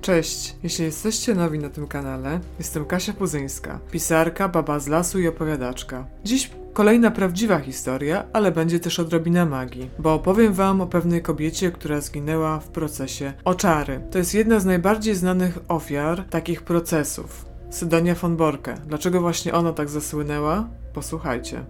Cześć, jeśli jesteście nowi na tym kanale, jestem Kasia Puzyńska, pisarka, baba z lasu i opowiadaczka. Dziś kolejna prawdziwa historia, ale będzie też odrobina magii, bo opowiem wam o pewnej kobiecie, która zginęła w procesie oczary. To jest jedna z najbardziej znanych ofiar takich procesów. Sydonia von Borke. Dlaczego właśnie ona tak zasłynęła? Posłuchajcie.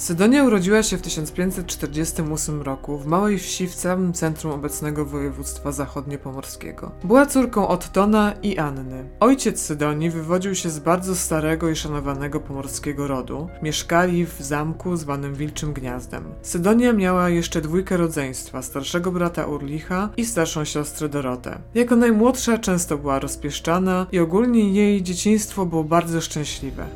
Sydonia urodziła się w 1548 roku w małej wsi w samym centrum obecnego województwa zachodniopomorskiego. Była córką Ottona i Anny. Ojciec Sydonii wywodził się z bardzo starego i szanowanego pomorskiego rodu. Mieszkali w zamku zwanym Wilczym Gniazdem. Sydonia miała jeszcze dwójkę rodzeństwa, starszego brata Urlicha i starszą siostrę Dorotę. Jako najmłodsza często była rozpieszczana i ogólnie jej dzieciństwo było bardzo szczęśliwe.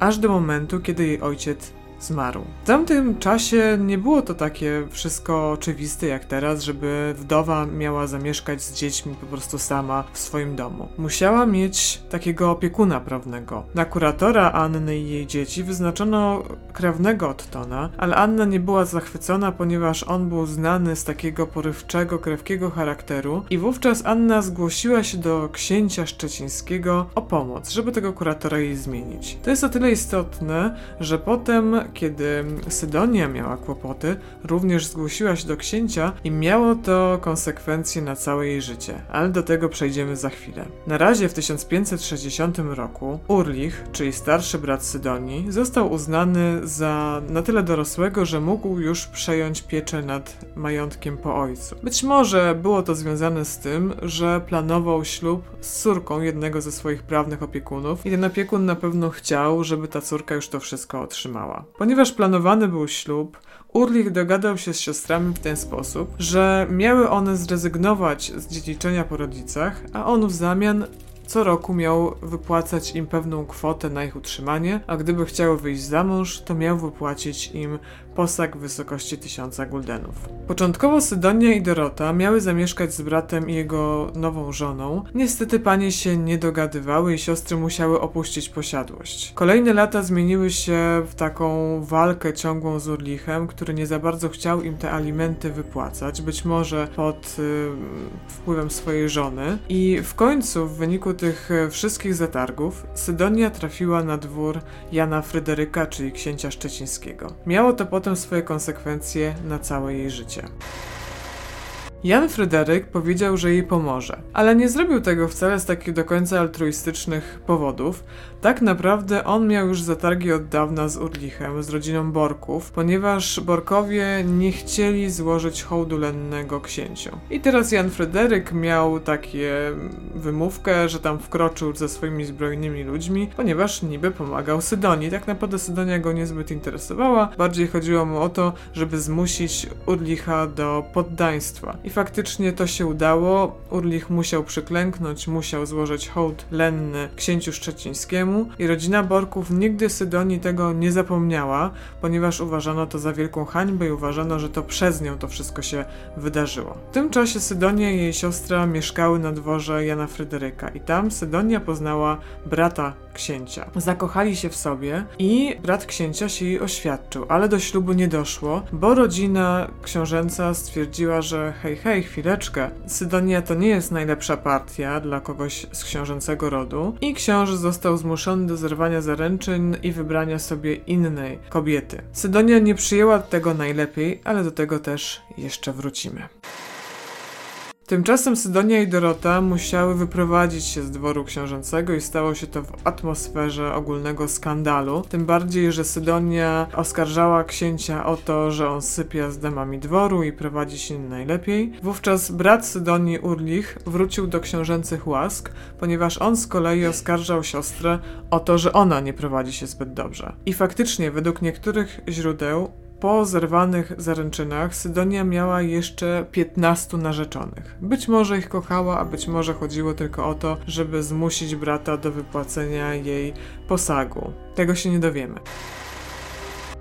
Aż do momentu, kiedy jej ojciec zmarł. W tamtym czasie nie było to takie wszystko oczywiste jak teraz, żeby wdowa miała zamieszkać z dziećmi po prostu sama w swoim domu. Musiała mieć takiego opiekuna prawnego. Na kuratora Anny i jej dzieci wyznaczono krewnego Ottona, ale Anna nie była zachwycona, ponieważ on był znany z takiego porywczego, krewkiego charakteru i wówczas Anna zgłosiła się do księcia szczecińskiego o pomoc, żeby tego kuratora jej zmienić. To jest o tyle istotne, że potem kiedy Sydonia miała kłopoty, również zgłosiła się do księcia i miało to konsekwencje na całe jej życie, ale do tego przejdziemy za chwilę. Na razie w 1560 roku Urlich, czyli starszy brat Sydonii, został uznany za na tyle dorosłego, że mógł już przejąć pieczę nad majątkiem po ojcu. Być może było to związane z tym, że planował ślub z córką jednego ze swoich prawnych opiekunów i ten opiekun na pewno chciał, żeby ta córka już to wszystko otrzymała. Ponieważ planowany był ślub, Urlich dogadał się z siostrami w ten sposób, że miały one zrezygnować z dziedziczenia po rodzicach, a on w zamian co roku miał wypłacać im pewną kwotę na ich utrzymanie, a gdyby chciały wyjść za mąż, to miał wypłacić im posag w wysokości 1000 guldenów. Początkowo Sydonia i Dorota miały zamieszkać z bratem i jego nową żoną. Niestety panie się nie dogadywały i siostry musiały opuścić posiadłość. Kolejne lata zmieniły się w taką walkę ciągłą z Urlichem, który nie za bardzo chciał im te alimenty wypłacać, być może pod y, wpływem swojej żony. I w końcu w wyniku tych wszystkich zatargów Sydonia trafiła na dwór Jana Fryderyka, czyli księcia szczecińskiego. Miało to potem swoje konsekwencje na całe jej życie. Jan Fryderyk powiedział, że jej pomoże, ale nie zrobił tego wcale z takich do końca altruistycznych powodów. Tak naprawdę on miał już zatargi od dawna z Urlichem, z rodziną Borków, ponieważ Borkowie nie chcieli złożyć hołdu lennego księciu. I teraz Jan Fryderyk miał takie wymówkę, że tam wkroczył ze swoimi zbrojnymi ludźmi, ponieważ niby pomagał Sydonii. Tak naprawdę Sydonia go niezbyt interesowała, bardziej chodziło mu o to, żeby zmusić Urlicha do poddaństwa. I faktycznie to się udało. Urlich musiał przyklęknąć, musiał złożyć hołd lenny księciu szczecińskiemu i rodzina Borków nigdy Sydonii tego nie zapomniała, ponieważ uważano to za wielką hańbę i uważano, że to przez nią to wszystko się wydarzyło. W tym czasie Sydonia i jej siostra mieszkały na dworze Jana Fryderyka i tam Sydonia poznała brata księcia. Zakochali się w sobie i brat księcia się jej oświadczył, ale do ślubu nie doszło, bo rodzina książęca stwierdziła, że hej, hej, chwileczkę, Sydonia to nie jest najlepsza partia dla kogoś z książęcego rodu i książę został zmuszony do zerwania zaręczyn i wybrania sobie innej kobiety. Sydonia nie przyjęła tego najlepiej, ale do tego też jeszcze wrócimy. Tymczasem Sydonia i Dorota musiały wyprowadzić się z dworu książęcego i stało się to w atmosferze ogólnego skandalu. Tym bardziej, że Sydonia oskarżała księcia o to, że on sypia z damami dworu i prowadzi się najlepiej. Wówczas brat Sydonii Urlich wrócił do książęcych łask, ponieważ on z kolei oskarżał siostrę o to, że ona nie prowadzi się zbyt dobrze. I faktycznie, według niektórych źródeł, po zerwanych zaręczynach Sydonia miała jeszcze 15 narzeczonych. Być może ich kochała, a być może chodziło tylko o to, żeby zmusić brata do wypłacenia jej posagu. Tego się nie dowiemy.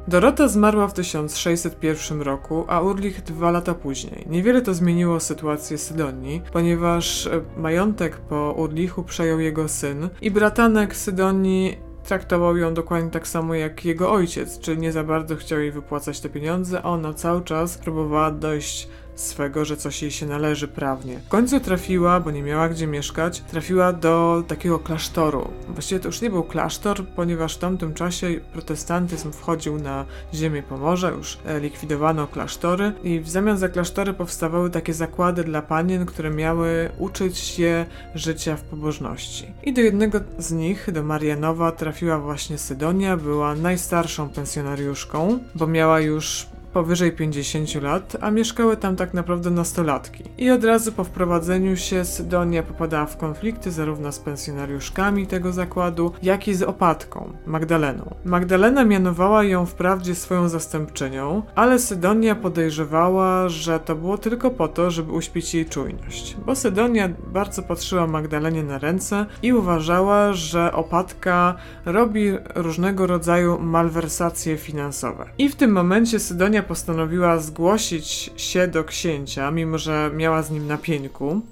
Dorota zmarła w 1601 roku, a Urlich dwa lata później. Niewiele to zmieniło sytuację Sydonii, ponieważ majątek po Urlichu przejął jego syn i bratanek Sydonii traktował ją dokładnie tak samo jak jego ojciec, czyli nie za bardzo chciał jej wypłacać te pieniądze, a ona cały czas próbowała dojść swego, że coś jej się należy prawnie. W końcu trafiła, bo nie miała gdzie mieszkać, trafiła do takiego klasztoru. Właściwie to już nie był klasztor, ponieważ w tamtym czasie protestantyzm wchodził na ziemię Pomorza, już e, likwidowano klasztory i w zamian za klasztory powstawały takie zakłady dla panien, które miały uczyć je życia w pobożności. I do jednego z nich, do Marianowa, trafiła właśnie Sydonia, była najstarszą pensjonariuszką, bo miała już powyżej 50 lat, a mieszkały tam tak naprawdę nastolatki. I od razu po wprowadzeniu się Sydonia popadała w konflikty zarówno z pensjonariuszkami tego zakładu, jak i z opatką, Magdaleną. Magdalena mianowała ją wprawdzie swoją zastępczynią, ale Sydonia podejrzewała, że to było tylko po to, żeby uśpić jej czujność, bo Sydonia bardzo patrzyła Magdalenie na ręce i uważała, że opatka robi różnego rodzaju malwersacje finansowe. I w tym momencie Sydonia postanowiła zgłosić się do księcia, mimo że miała z nim na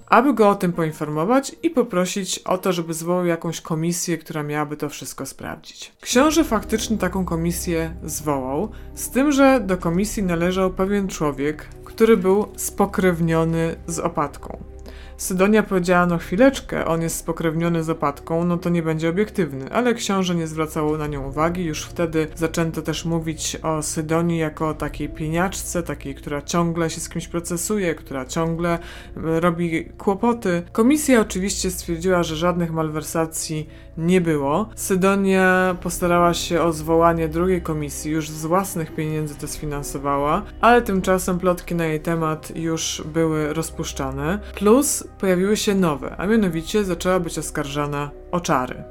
aby go o tym poinformować i poprosić o to, żeby zwołał jakąś komisję, która miałaby to wszystko sprawdzić. Książę faktycznie taką komisję zwołał, z tym, że do komisji należał pewien człowiek, który był spokrewniony z opatką. Sydonia powiedziała, no chwileczkę, on jest spokrewniony z opatką, no to nie będzie obiektywny, ale książę nie zwracał na nią uwagi, już wtedy zaczęto też mówić o Sydonii jako takiej pieniaczce, takiej, która ciągle się z kimś procesuje, która ciągle e, robi kłopoty. Komisja oczywiście stwierdziła, że żadnych malwersacji nie było. Sydonia postarała się o zwołanie drugiej komisji, już z własnych pieniędzy to sfinansowała, ale tymczasem plotki na jej temat już były rozpuszczane. Plus pojawiły się nowe, a mianowicie zaczęła być oskarżana o czary.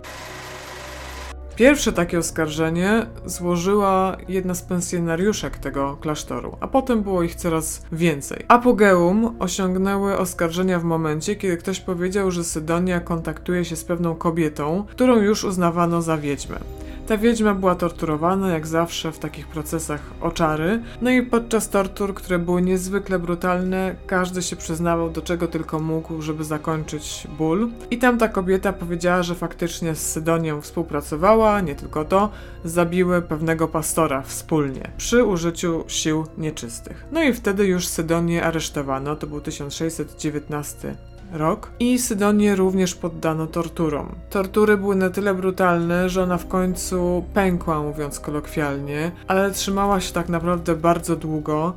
Pierwsze takie oskarżenie złożyła jedna z pensjonariuszek tego klasztoru, a potem było ich coraz więcej. Apogeum osiągnęły oskarżenia w momencie, kiedy ktoś powiedział, że Sydonia kontaktuje się z pewną kobietą, którą już uznawano za wiedźmę. Ta wiedźma była torturowana, jak zawsze w takich procesach oczary, no i podczas tortur, które były niezwykle brutalne, każdy się przyznawał do czego tylko mógł, żeby zakończyć ból. I tam ta kobieta powiedziała, że faktycznie z Sydonią współpracowała, nie tylko to, zabiły pewnego pastora wspólnie, przy użyciu sił nieczystych. No i wtedy już Sydonię aresztowano, to był 1619 rok i Sydonię również poddano torturom. Tortury były na tyle brutalne, że ona w końcu pękła, mówiąc kolokwialnie, ale trzymała się tak naprawdę bardzo długo.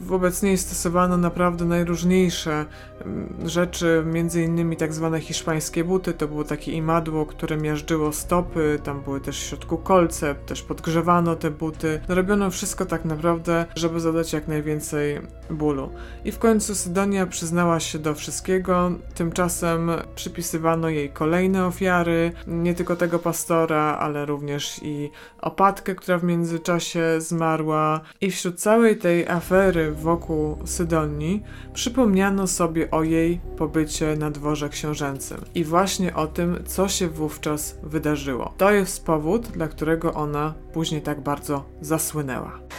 Wobec niej stosowano naprawdę najróżniejsze mm, rzeczy, między innymi tak zwane hiszpańskie buty. To było takie imadło, które miażdżyło stopy, tam były też w środku kolce, też podgrzewano te buty. No, robiono wszystko tak naprawdę, żeby zadać jak najwięcej bólu. I w końcu Sydonia przyznała się do wszystkiego, tymczasem przypisywano jej kolejne ofiary, nie tylko tego pastora, ale również i opatkę, która w międzyczasie zmarła. I wśród całej tej afery wokół Sydonii przypomniano sobie o jej pobycie na dworze książęcym i właśnie o tym, co się wówczas wydarzyło. To jest powód, dla którego ona później tak bardzo zasłynęła.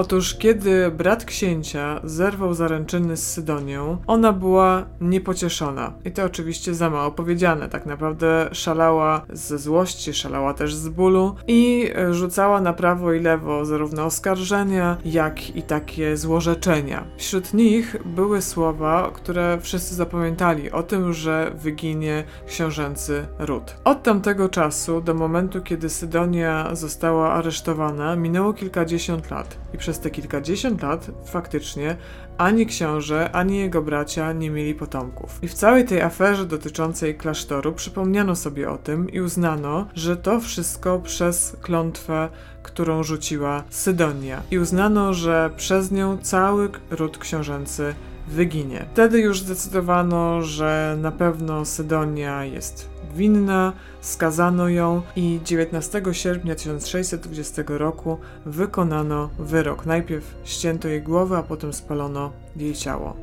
Otóż, kiedy brat księcia zerwał zaręczyny z Sydonią, ona była niepocieszona. I to oczywiście za mało powiedziane. Tak naprawdę szalała ze złości, szalała też z bólu i rzucała na prawo i lewo zarówno oskarżenia, jak i takie złorzeczenia. Wśród nich były słowa, które wszyscy zapamiętali o tym, że wyginie książęcy ród. Od tamtego czasu do momentu, kiedy Sydonia została aresztowana, minęło kilkadziesiąt lat. I przez te kilkadziesiąt lat faktycznie ani książę, ani jego bracia nie mieli potomków. I w całej tej aferze dotyczącej klasztoru przypomniano sobie o tym i uznano, że to wszystko przez klątwę, którą rzuciła Sydonia. I uznano, że przez nią cały ród książęcy wyginie. Wtedy już zdecydowano, że na pewno Sydonia jest winna, skazano ją i 19 sierpnia 1620 roku wykonano wyrok. Najpierw ścięto jej głowę, a potem spalono jej ciało.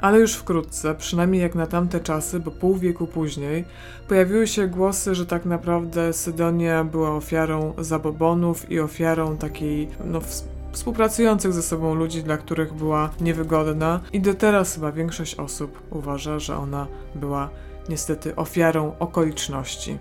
Ale już wkrótce, przynajmniej jak na tamte czasy, bo pół wieku później, pojawiły się głosy, że tak naprawdę Sydonia była ofiarą zabobonów i ofiarą takiej, no, współpracujących ze sobą ludzi, dla których była niewygodna i do teraz chyba większość osób uważa, że ona była niestety ofiarą okoliczności.